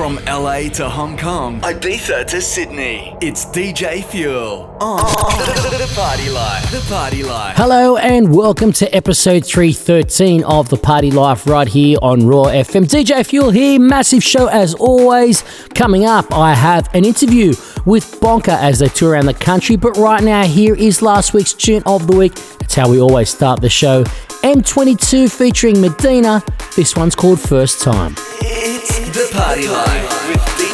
From LA to Hong Kong, Ibiza to Sydney, it's DJ Fuel on the, the Party Life. The Party Life. Hello and welcome to episode 313 of The Party Life right here on Raw FM. DJ Fuel here, massive show as always. Coming up, I have an interview with Bonka as they tour around the country, but right now, here is last week's tune of the week. It's how we always start the show. M22 featuring Medina. This one's called First Time. It's The Party Life with DJ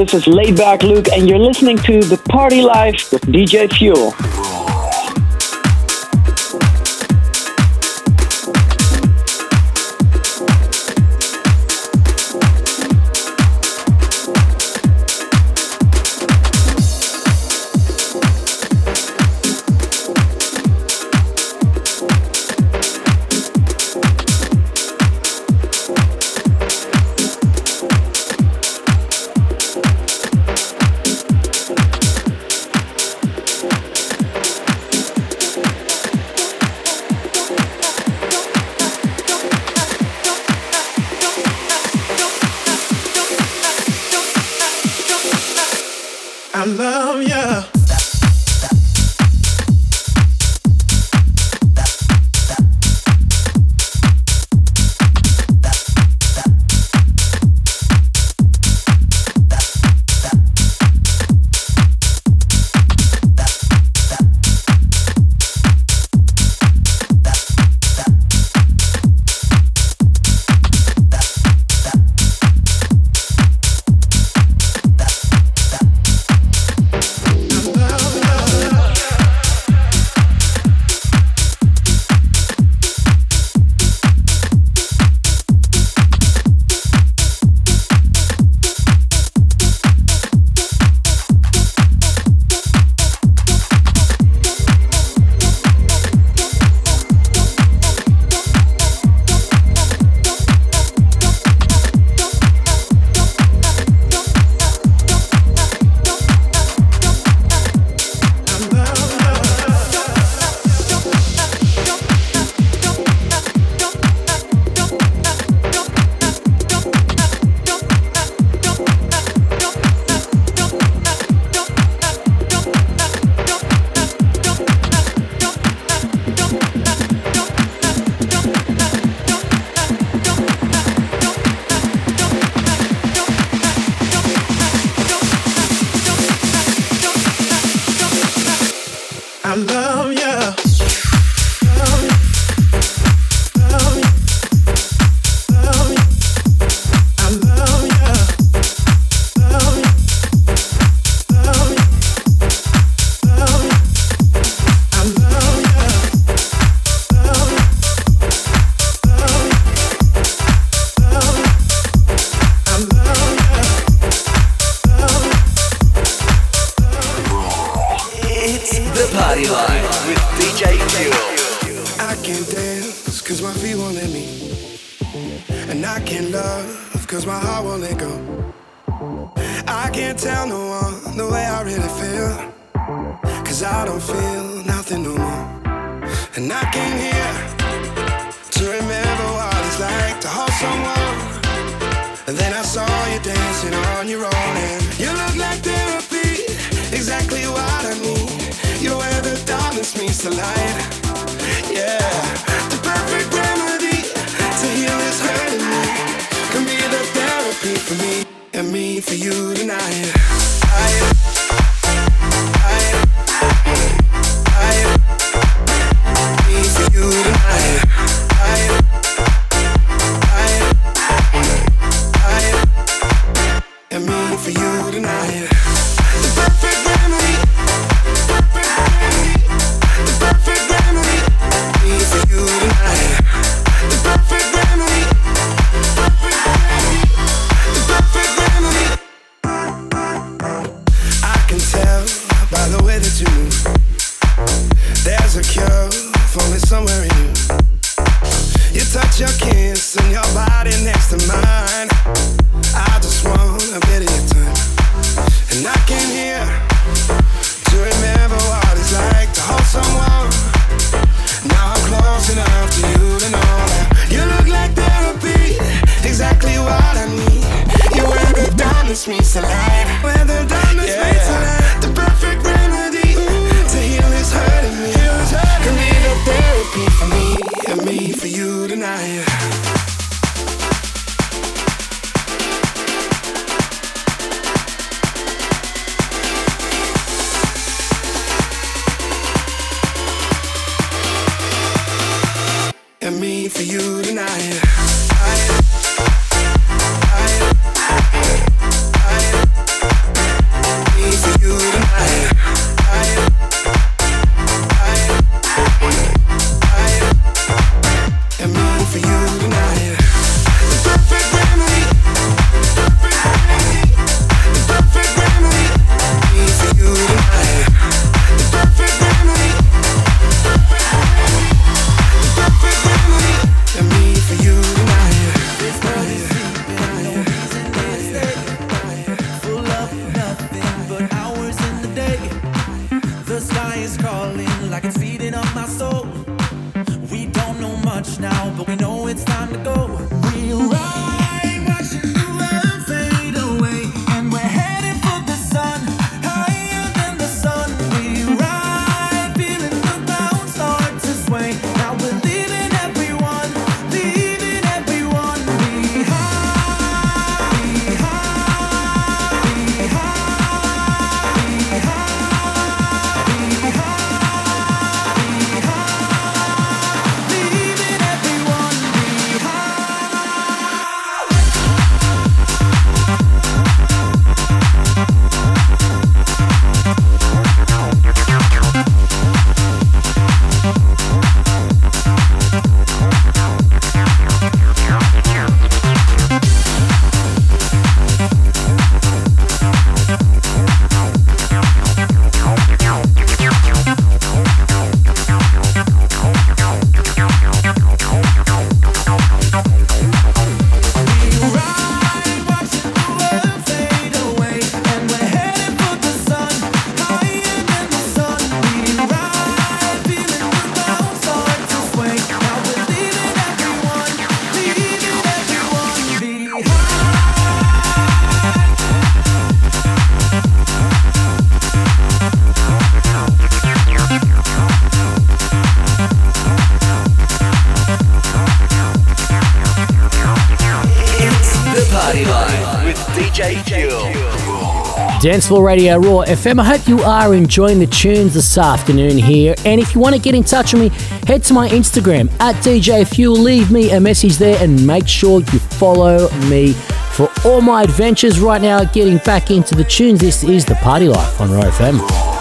This is Laidback Luke, and you're listening to The Party Life with DJ Fuel. yeah. somewhere in you. You touch your kiss and your body next to mine. I just want a better time, and I came here to remember what it's like to hold someone. Now I'm close enough to you to know that you look like therapy, exactly what I need. You diamonds, me, so you tonight. Radio Raw FM. I hope you are enjoying the tunes this afternoon here. And if you want to get in touch with me, head to my Instagram at DJ Fuel. Leave me a message there and make sure you follow me for all my adventures right now. Getting back into the tunes. This is the Party Life on Raw FM.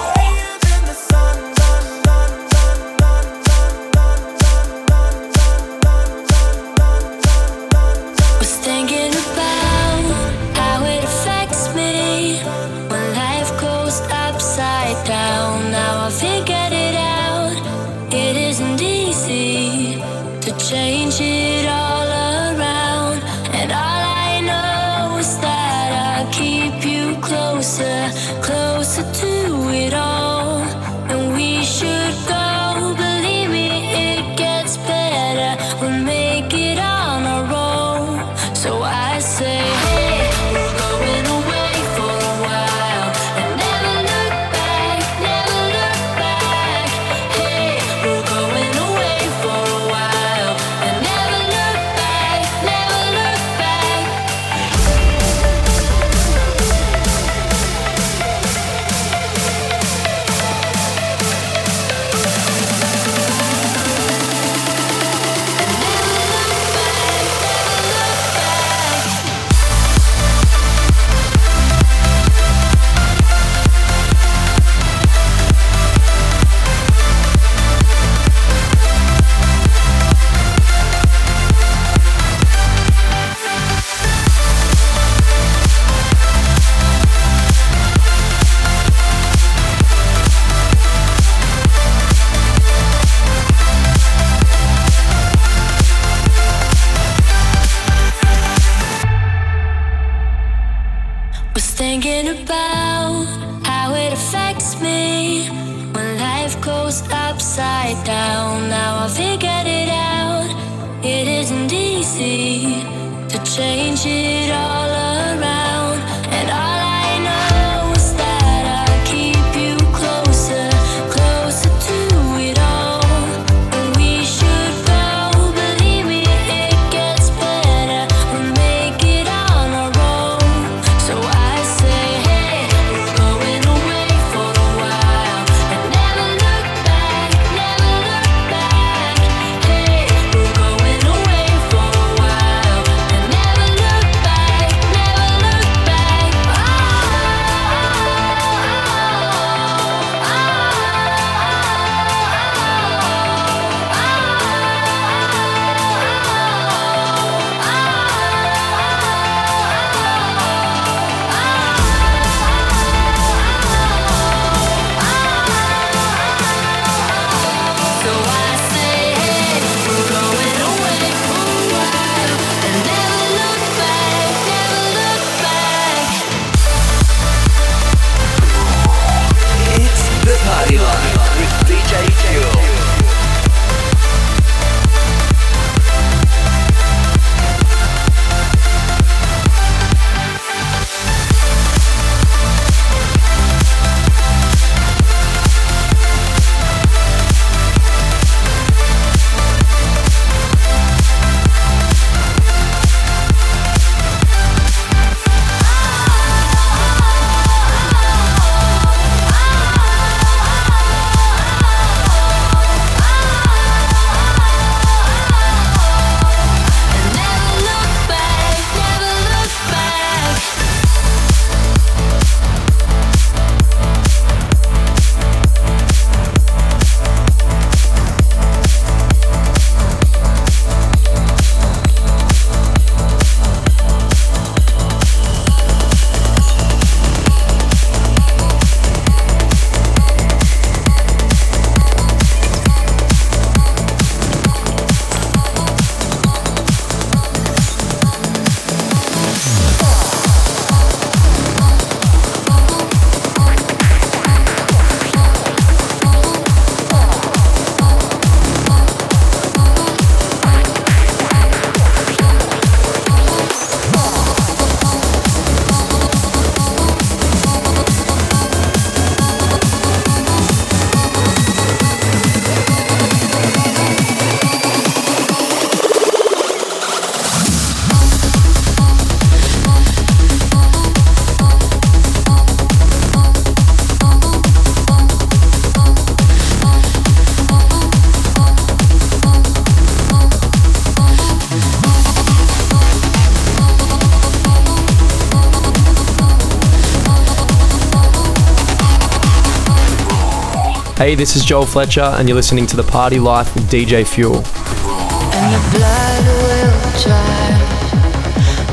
Hey, this is Joel Fletcher, and you're listening to The Party Life with DJ Fuel. And the blood will dry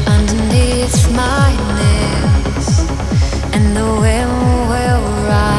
underneath my knees, and the wind will rise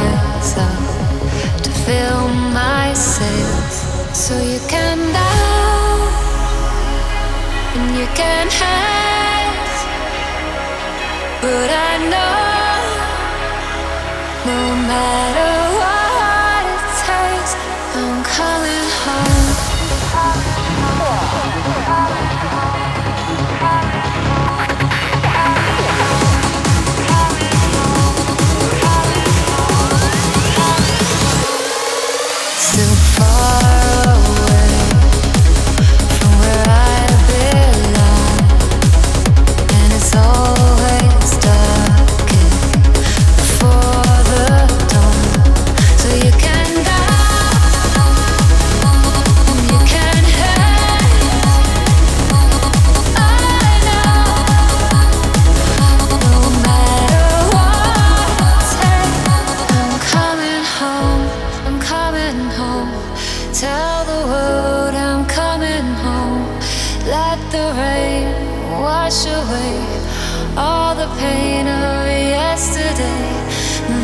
up to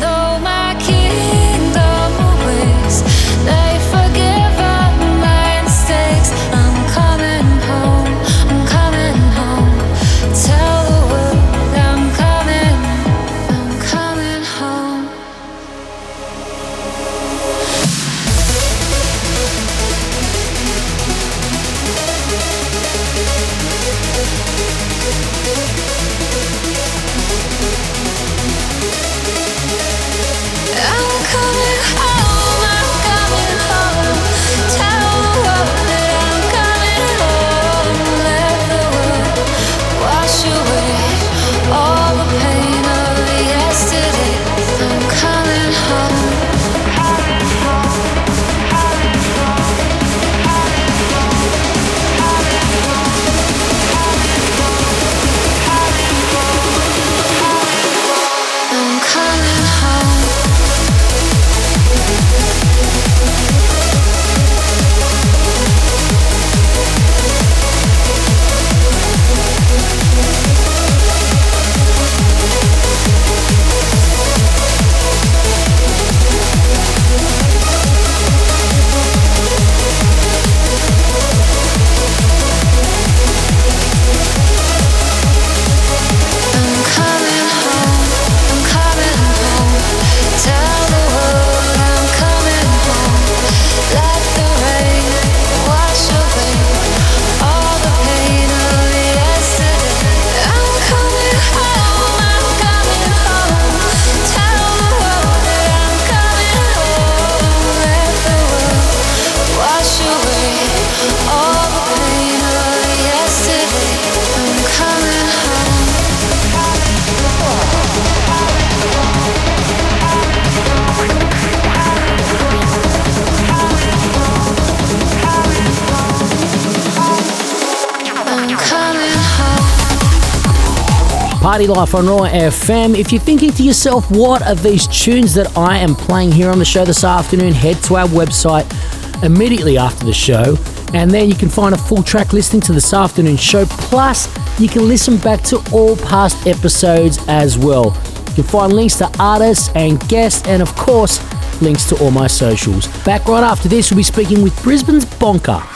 fill my sails, so you can now Party Life on Raw FM. If you're thinking to yourself, what are these tunes that I am playing here on the show this afternoon, head to our website immediately after the show, and then you can find a full track listing to this afternoon's show. Plus, you can listen back to all past episodes as well. You can find links to artists and guests, and of course, links to all my socials. Back right after this, we'll be speaking with Brisbane's Bonka.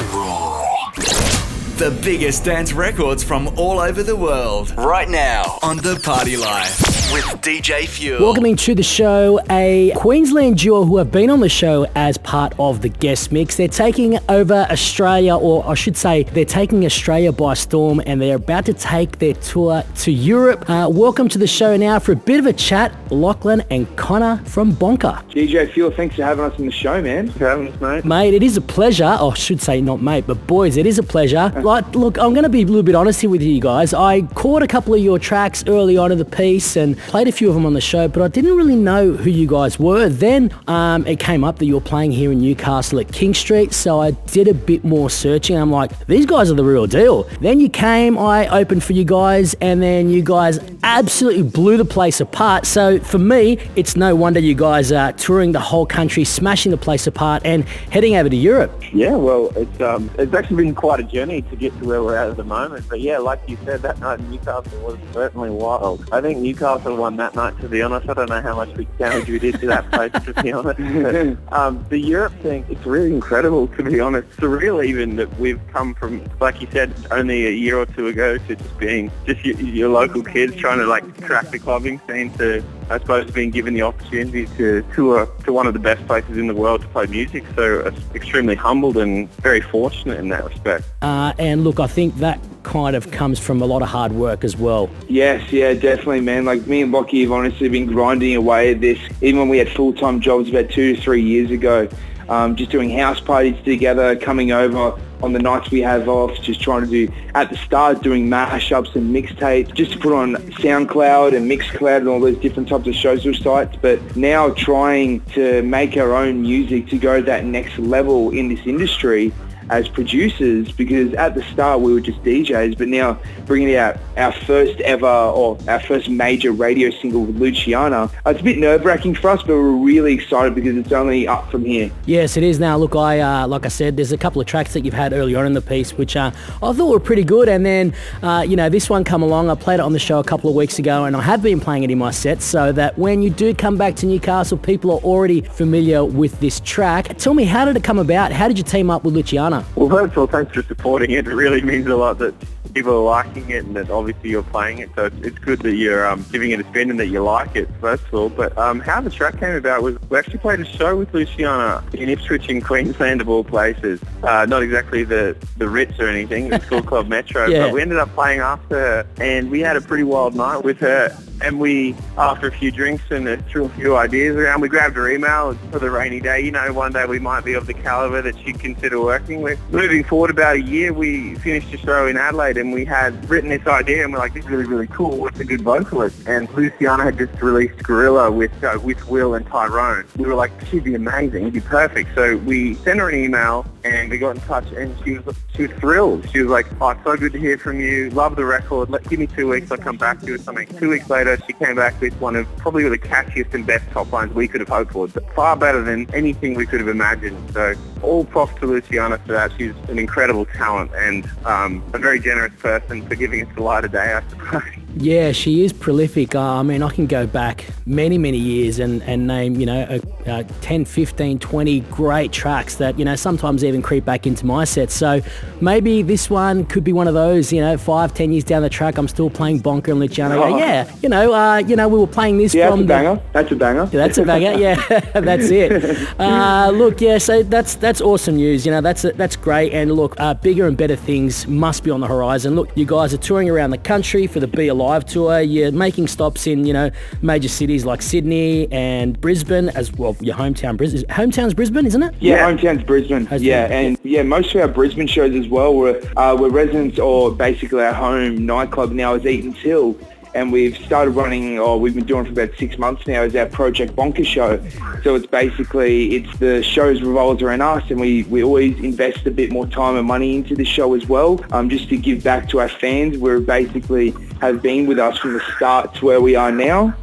The biggest dance records from all over the world. Right now on The Party Life with DJ Fuel. Welcoming to the show a Queensland duo who have been on the show as part of the guest mix. They're taking over Australia, or I should say, they're taking Australia by storm and they're about to take their tour to Europe. Uh, welcome to the show now for a bit of a chat, Lachlan and Connor from Bonka. DJ Fuel, thanks for having us on the show, man. for having us, mate. Mate, it is a pleasure. Oh, I should say not mate, but boys, it is a pleasure. Like, look, I'm going to be a little bit honest here with you guys. I caught a couple of your tracks early on in the piece and played a few of them on the show, but I didn't really know who you guys were. Then um, it came up that you were playing here in Newcastle at King Street, so I did a bit more searching. I'm like, these guys are the real deal. Then you came, I opened for you guys, and then you guys absolutely blew the place apart. So for me, it's no wonder you guys are touring the whole country, smashing the place apart, and heading over to Europe. Yeah, well, it's um, it's actually been quite a journey to get to where we're at at the moment. But yeah, like you said, that night in Newcastle was certainly wild. I think Newcastle for one that night, to be honest. I don't know how much damage we did to that place, to be honest. But, um, the Europe thing, it's really incredible, to be honest. Surreal even that we've come from, like you said, only a year or two ago to just being just your, your local kids trying to like crack the clubbing scene to I suppose being given the opportunity to tour to one of the best places in the world to play music. So uh, extremely humbled and very fortunate in that respect. Uh, and look, I think that kind of comes from a lot of hard work as well. Yes, yeah, definitely, man. Like me and Lockie have honestly been grinding away at this, even when we had full-time jobs about two to three years ago. Um, just doing house parties together, coming over on the nights we have off, just trying to do, at the start, doing mashups and mixtapes, just to put on SoundCloud and Mixcloud and all those different types of social sites. But now trying to make our own music to go that next level in this industry as producers because at the start we were just DJs, but now bringing out our first ever or our first major radio single with Luciana, it's a bit nerve-wracking for us, but we're really excited because it's only up from here. Yes, it is now. Look, I uh, like I said, there's a couple of tracks that you've had early on in the piece which uh, I thought were pretty good, and then uh, you know this one come along. I played it on the show a couple of weeks ago, and I have been playing it in my sets so that when you do come back to Newcastle, people are already familiar with this track. Tell me, how did it come about? How did you team up with Luciana? Well, first of all, thanks for supporting it. It really means a lot that people are liking it and that obviously you're playing it. So it's, it's good that you're um, giving it a spin and that you like it, first of all. But um, how the track came about was we actually played a show with Luciana in Ipswich in Queensland of all places. Uh, not exactly the, the Ritz or anything. It's called Club Metro. Yeah. But we ended up playing after her and we had a pretty wild night with her. And we, after a few drinks and uh, threw a few ideas around, we grabbed her email for the rainy day. You know, one day we might be of the caliber that she'd consider working with. Moving forward about a year, we finished a show in Adelaide and we had written this idea and we're like, this is really, really cool. What's a good vocalist? And Luciana had just released Gorilla with, uh, with Will and Tyrone. We were like, she'd be amazing. It'd be perfect. So we sent her an email and we got in touch and she was, she was thrilled. She was like, oh, it's so good to hear from you. Love the record. Let, give me two weeks. I'll come back to you with something. Two weeks later, she came back with one of probably the catchiest and best top lines we could have hoped for. Far better than anything we could have imagined. So all props to Luciana for that. She's an incredible talent and um, a very generous person for giving us the light of day, I suppose. Yeah, she is prolific. Uh, I mean, I can go back many, many years and, and name, you know, uh, uh, 10, 15, 20 great tracks that, you know, sometimes even creep back into my set. So maybe this one could be one of those, you know, five, ten years down the track, I'm still playing Bonka and Luciana. Oh. yeah, you know, uh, you know, we were playing this Yeah, that's from a banger. That's a banger. Yeah, that's a banger. Yeah, that's it. Uh, look, yeah, so that's that's awesome news. You know, that's that's great. And look, uh, bigger and better things must be on the horizon. Look, you guys are touring around the country for the Be Alive tour. You're making stops in you know major cities like Sydney and Brisbane, as well. Your hometown, Brisbane. Hometown's Brisbane, isn't it? Yeah, Yeah. hometown's Brisbane. Yeah, and yeah, most of our Brisbane shows as well were uh, we're residents or basically our home nightclub now is Eaton's Hill. And we've started running, or we've been doing for about six months now, is our Project Bonka show. So it's basically, it's the shows revolves around us and we, we always invest a bit more time and money into the show as well, um, just to give back to our fans. We basically have been with us from the start to where we are now.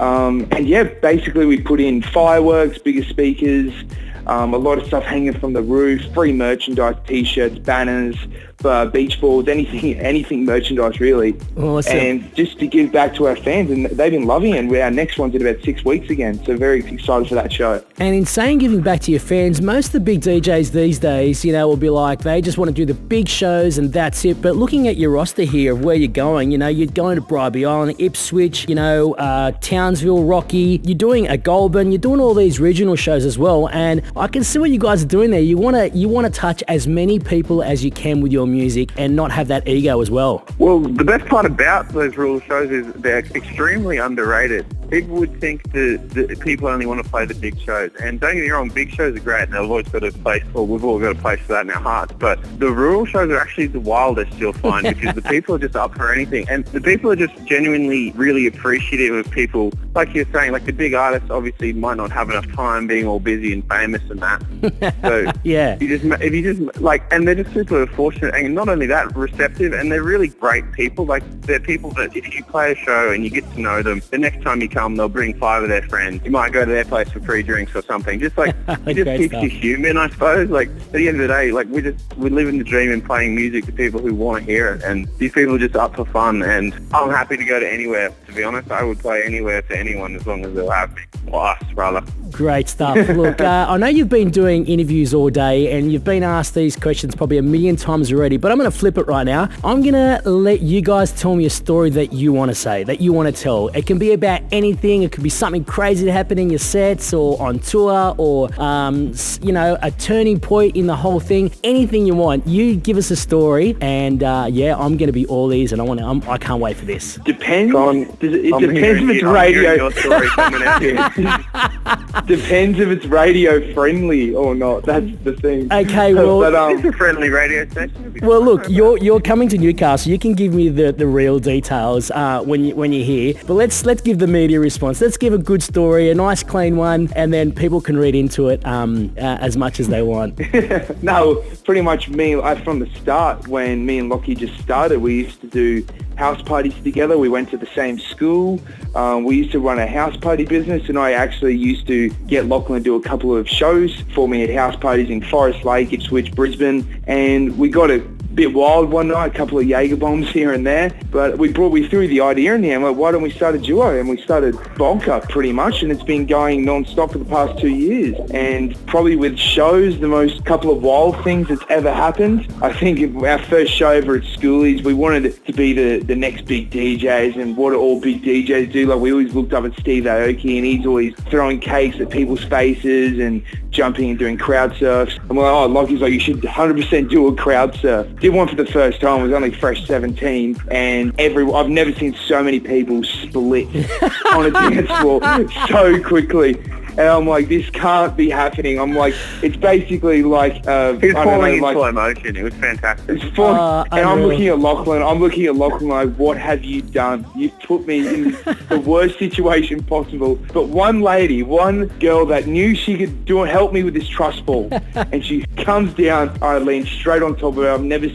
Um, and yeah, basically we put in fireworks, bigger speakers, um, a lot of stuff hanging from the roof, free merchandise, t-shirts, banners, uh, beach balls, anything, anything merchandise really. Awesome. And just to give back to our fans, and they've been loving it. And our next one's in about six weeks again, so very excited for that show. And in saying giving back to your fans, most of the big DJs these days, you know, will be like they just want to do the big shows and that's it. But looking at your roster here of where you're going, you know, you're going to Bribie Island, Ipswich, you know, uh, Townsville, Rocky. You're doing a Goulburn. You're doing all these regional shows as well. And I can see what you guys are doing there. You want to you want to touch as many people as you can with your music and not have that ego as well. Well, the best part about those rural shows is they're extremely underrated. People would think that, that people only want to play the big shows. And don't get me wrong, big shows are great and they've always got a place, or we've all got a place for that in our hearts. But the rural shows are actually the wildest you'll find because the people are just up for anything. And the people are just genuinely really appreciative of people, like you're saying, like the big artists obviously might not have enough time being all busy and famous and that. So Yeah. you just if you just like and they're just super fortunate and not only that receptive and they're really great people like they're people that if you play a show and you get to know them the next time you come they'll bring five of their friends. You might go to their place for free drinks or something. Just like it just keeps you human, I suppose. Like at the end of the day, like we just we live in the dream and playing music to people who want to hear it, and these people are just up for fun. And I'm happy to go to anywhere. To be honest, I would play anywhere to anyone as long as they'll have me, or us rather. Great stuff. Look, uh, I know you've been doing interviews all day and you've been asked these questions probably a million times already, but I'm going to flip it right now. I'm going to let you guys tell me a story that you want to say, that you want to tell. It can be about anything. It could be something crazy that happened in your sets or on tour or, um, you know, a turning point in the whole thing. Anything you want. You give us a story and uh, yeah, I'm going to be all ears and I want to, I'm, I can not wait for this. Depends. On, Does it, it depends if it's you, radio. out depends if it's radio friendly or not. That's the thing. Okay, well, but, um, it's a friendly radio station. Well, look, you're you're coming to Newcastle. You can give me the, the real details uh, when you when you're here. But let's let's give the media response. Let's give a good story, a nice clean one, and then people can read into it um, uh, as much as they want. no, pretty much me. I, from the start, when me and Lockie just started, we used to do house parties together. We went to the same school. Um, we used to run a house party business, and I actually used to get Lachlan to do a couple of shows for me at house parties in Forest Lake, Ipswich, Brisbane, and we got a bit wild one night, a couple of Jaeger bombs here and there. But we brought we threw the idea in there, and like, why don't we start a duo? And we started Bonka pretty much, and it's been going non-stop for the past two years. And probably with shows, the most couple of wild things that's ever happened. I think our first show over at Schoolies, we wanted it to be the, the next big DJs, and what do all big DJs do? Like we always looked up at Steve Aoki, and he's always throwing cakes at people's faces and jumping and doing crowd surfs. And we're like, oh, Lockie's like, you should 100% do a crowd surf did one for the first time. I was only fresh 17, and every I've never seen so many people split on a dance floor so quickly and I'm like, this can't be happening. I'm like, it's basically like, uh, it's falling know, in slow motion. It was fantastic. It's falling, uh, and I'm looking at Lachlan. I'm looking at Lachlan like, what have you done? You've put me in the worst situation possible. But one lady, one girl that knew she could do help me with this trust ball, and she comes down. I lean straight on top of her. I've never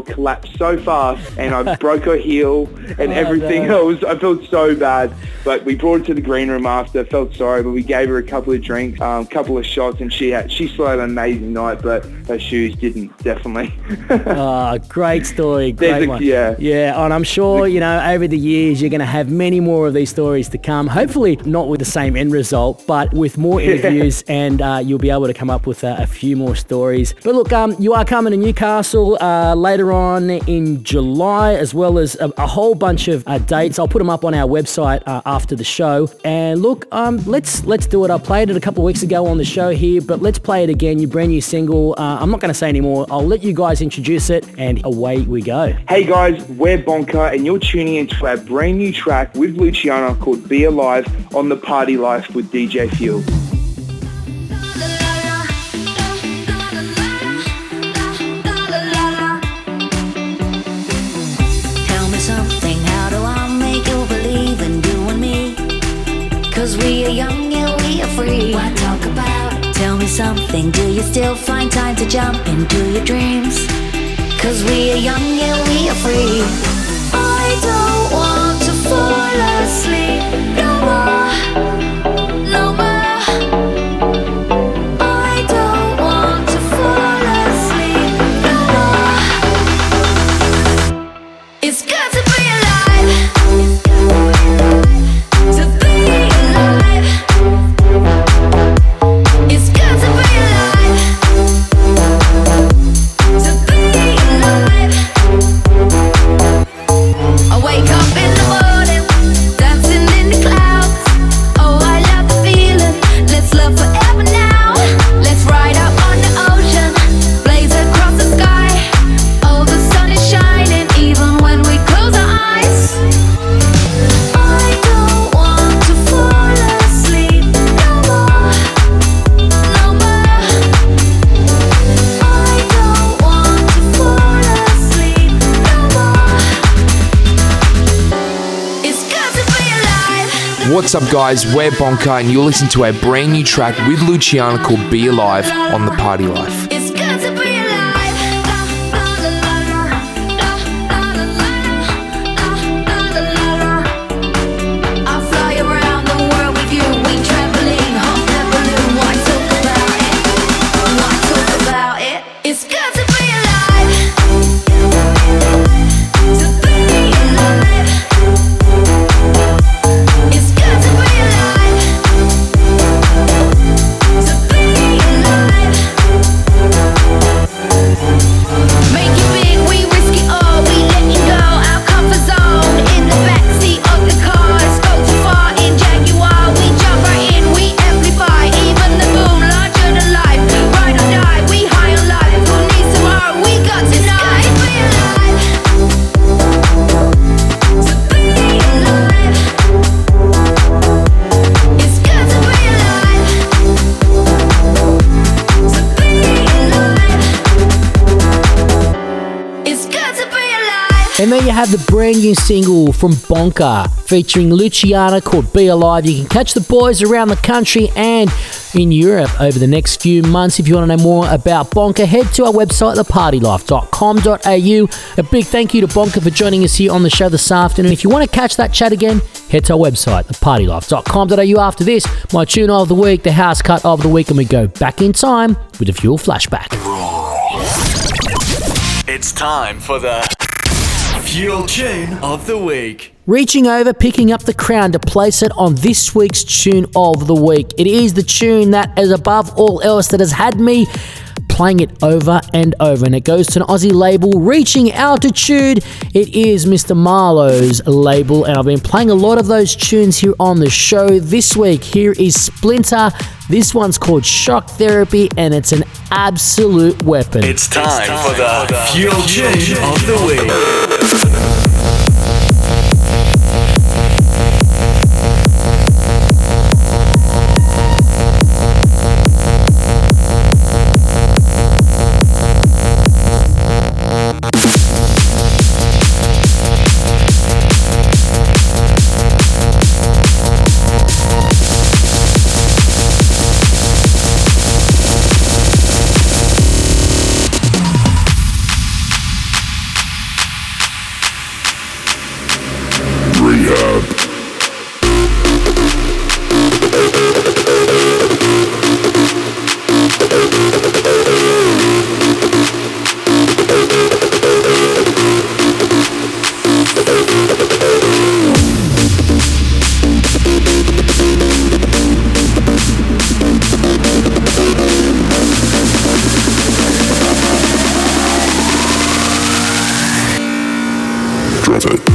collapsed so fast and I broke her heel and oh, everything no. else. I felt so bad. But we brought her to the green room after, felt sorry, but we gave her a couple of drinks, a um, couple of shots and she had, she still had an amazing night, but her shoes didn't, definitely. oh, great story. Great a, one. Yeah. Yeah, and I'm sure, you know, over the years you're going to have many more of these stories to come. Hopefully not with the same end result, but with more interviews and uh, you'll be able to come up with uh, a few more stories. But look, um, you are coming to Newcastle uh, later later on in July, as well as a, a whole bunch of uh, dates. I'll put them up on our website uh, after the show. And look, um, let's let's do it. I played it a couple weeks ago on the show here, but let's play it again. Your brand new single. Uh, I'm not going to say anymore. I'll let you guys introduce it, and away we go. Hey guys, we're Bonka, and you're tuning into our brand new track with Luciana called "Be Alive" on the Party Life with DJ Fuel. Something. Do you still find time to jump into your dreams? Cause we are young and we are free. I don't want to fall asleep What's up, guys? We're Bonka, and you're listening to a brand new track with Luciana called Be Alive on The Party Life. New single from Bonka featuring Luciana called Be Alive. You can catch the boys around the country and in Europe over the next few months. If you want to know more about Bonka, head to our website, thepartylife.com.au. A big thank you to Bonka for joining us here on the show this afternoon. If you want to catch that chat again, head to our website, thepartylife.com.au. After this, my tune of the week, the house cut of the week, and we go back in time with a fuel flashback. It's time for the Fuel Tune of the Week. Reaching over, picking up the crown to place it on this week's tune of the week. It is the tune that is above all else that has had me playing it over and over. And it goes to an Aussie label, Reaching Altitude. It is Mr. Marlowe's label, and I've been playing a lot of those tunes here on the show. This week, here is Splinta. This one's called Shock Therapy, and it's an absolute weapon. It's time, it's time for, the for the Fuel Tune of the Week. Yeah. of it.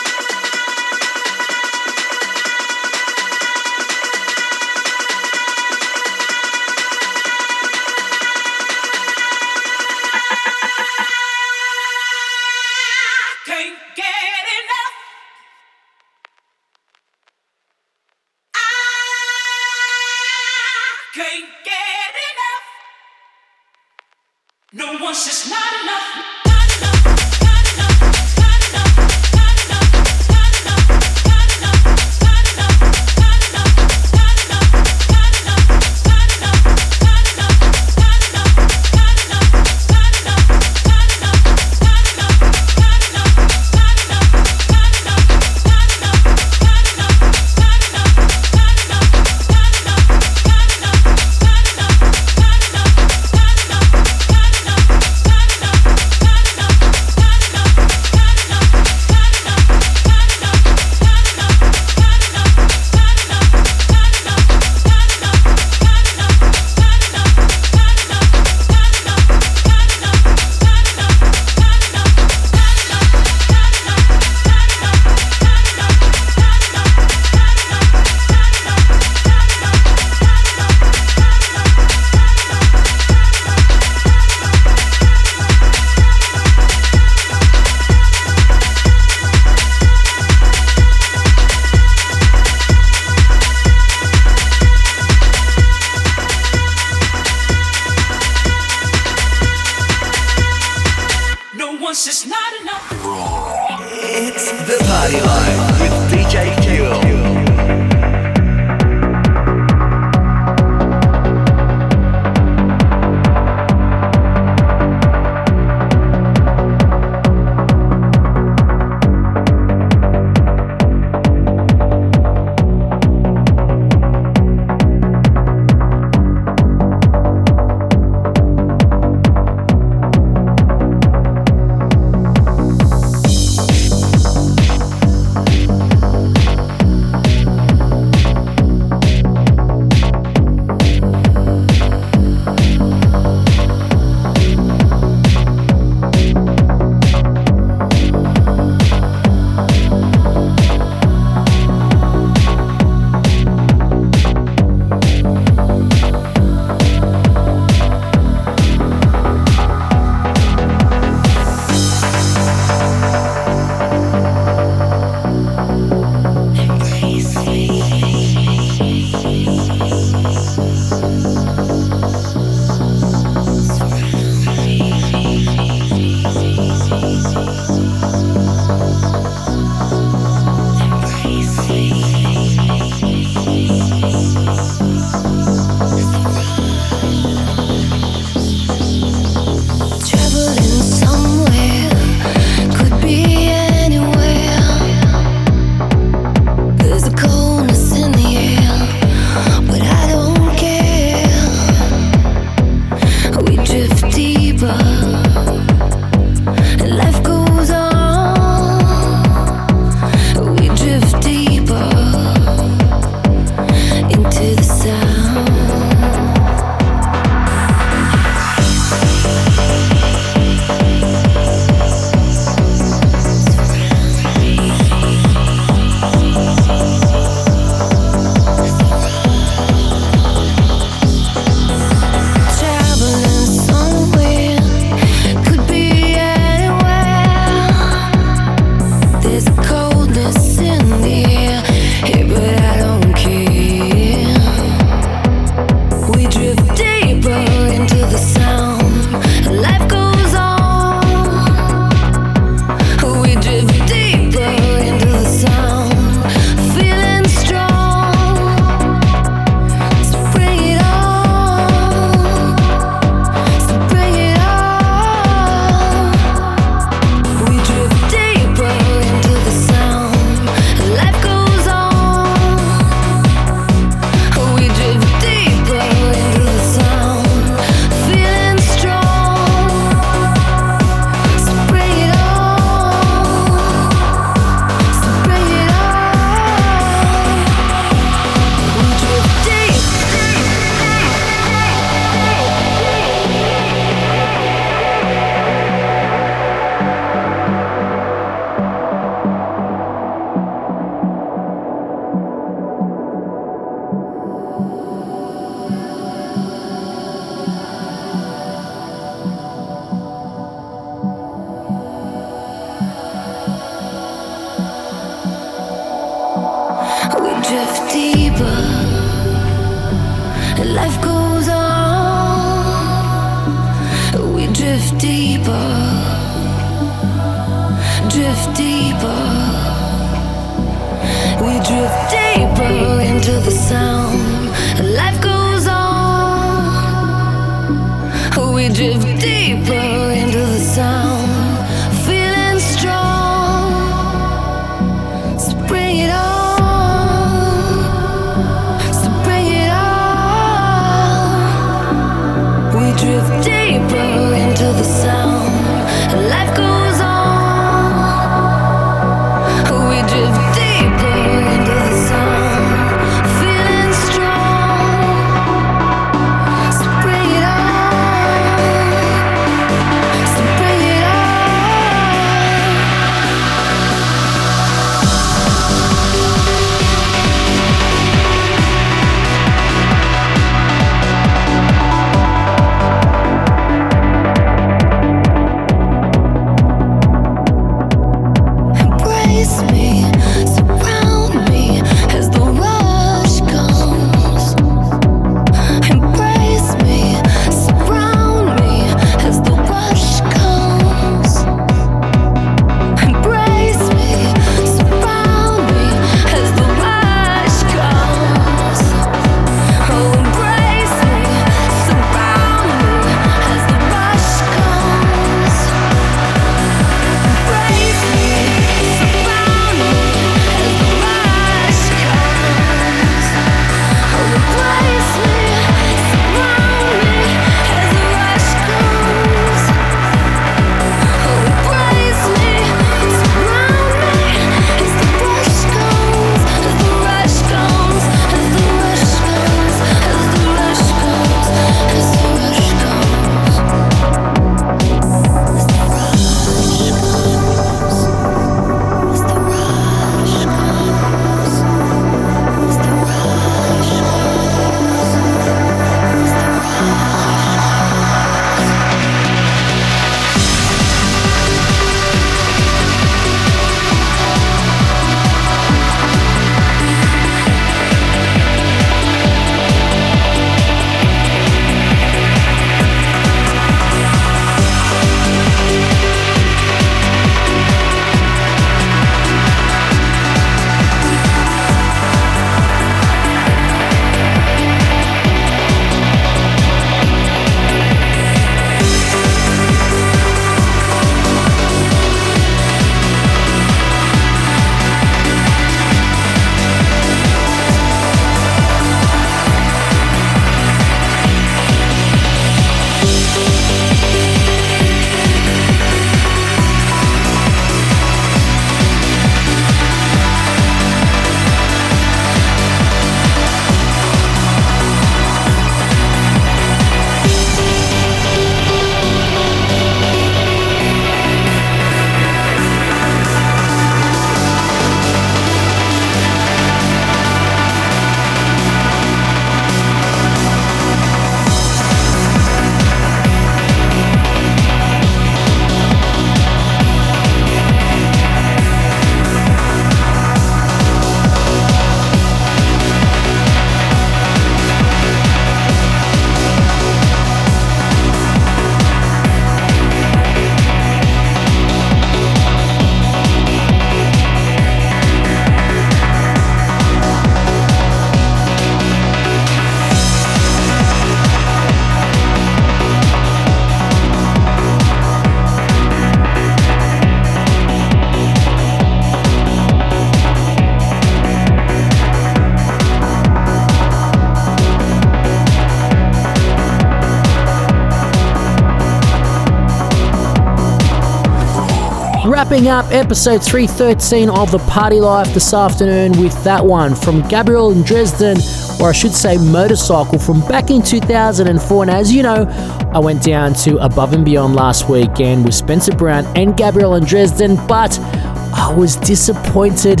Wrapping up episode 313 of The Party Life this afternoon with that one from Gabriel and Dresden, or I should say Motorcycle, from back in 2004. And as you know, I went down to Above and Beyond last weekend with Spencer Brown and Gabriel and Dresden, but I was disappointed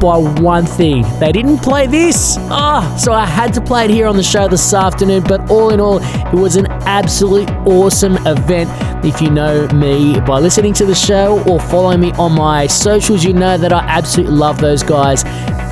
by one thing. They didn't play this. Oh, so I had to play it here on the show this afternoon. But all in all, it was an absolutely awesome event. If you know me by listening to the show or following me on my socials, you know that I absolutely love those guys.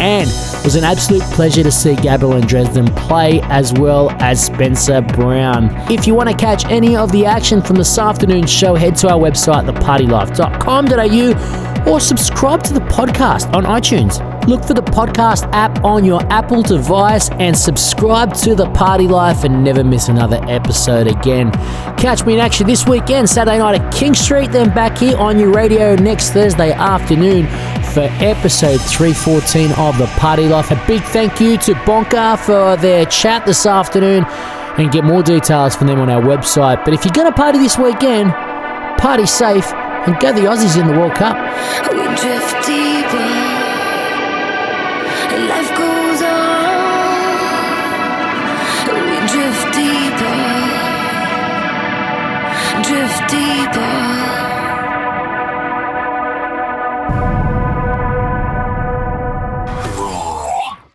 And it was an absolute pleasure to see Gabriel and Dresden play as well as Spencer Brown. If you want to catch any of the action from this afternoon's show, head to our website, thepartylife.com.au, or subscribe to the podcast on iTunes. Look for the podcast app on your Apple device and subscribe to The Party Life and never miss another episode again. Catch me in action this weekend, Saturday night at King Street, then back here on your radio next Thursday afternoon for episode 314 of The Party Life. A big thank you to Bonka for their chat this afternoon and get more details from them on our website. But if you're going to party this weekend, party safe and go the Aussies in the World Cup. Drift deeper. Drift deeper.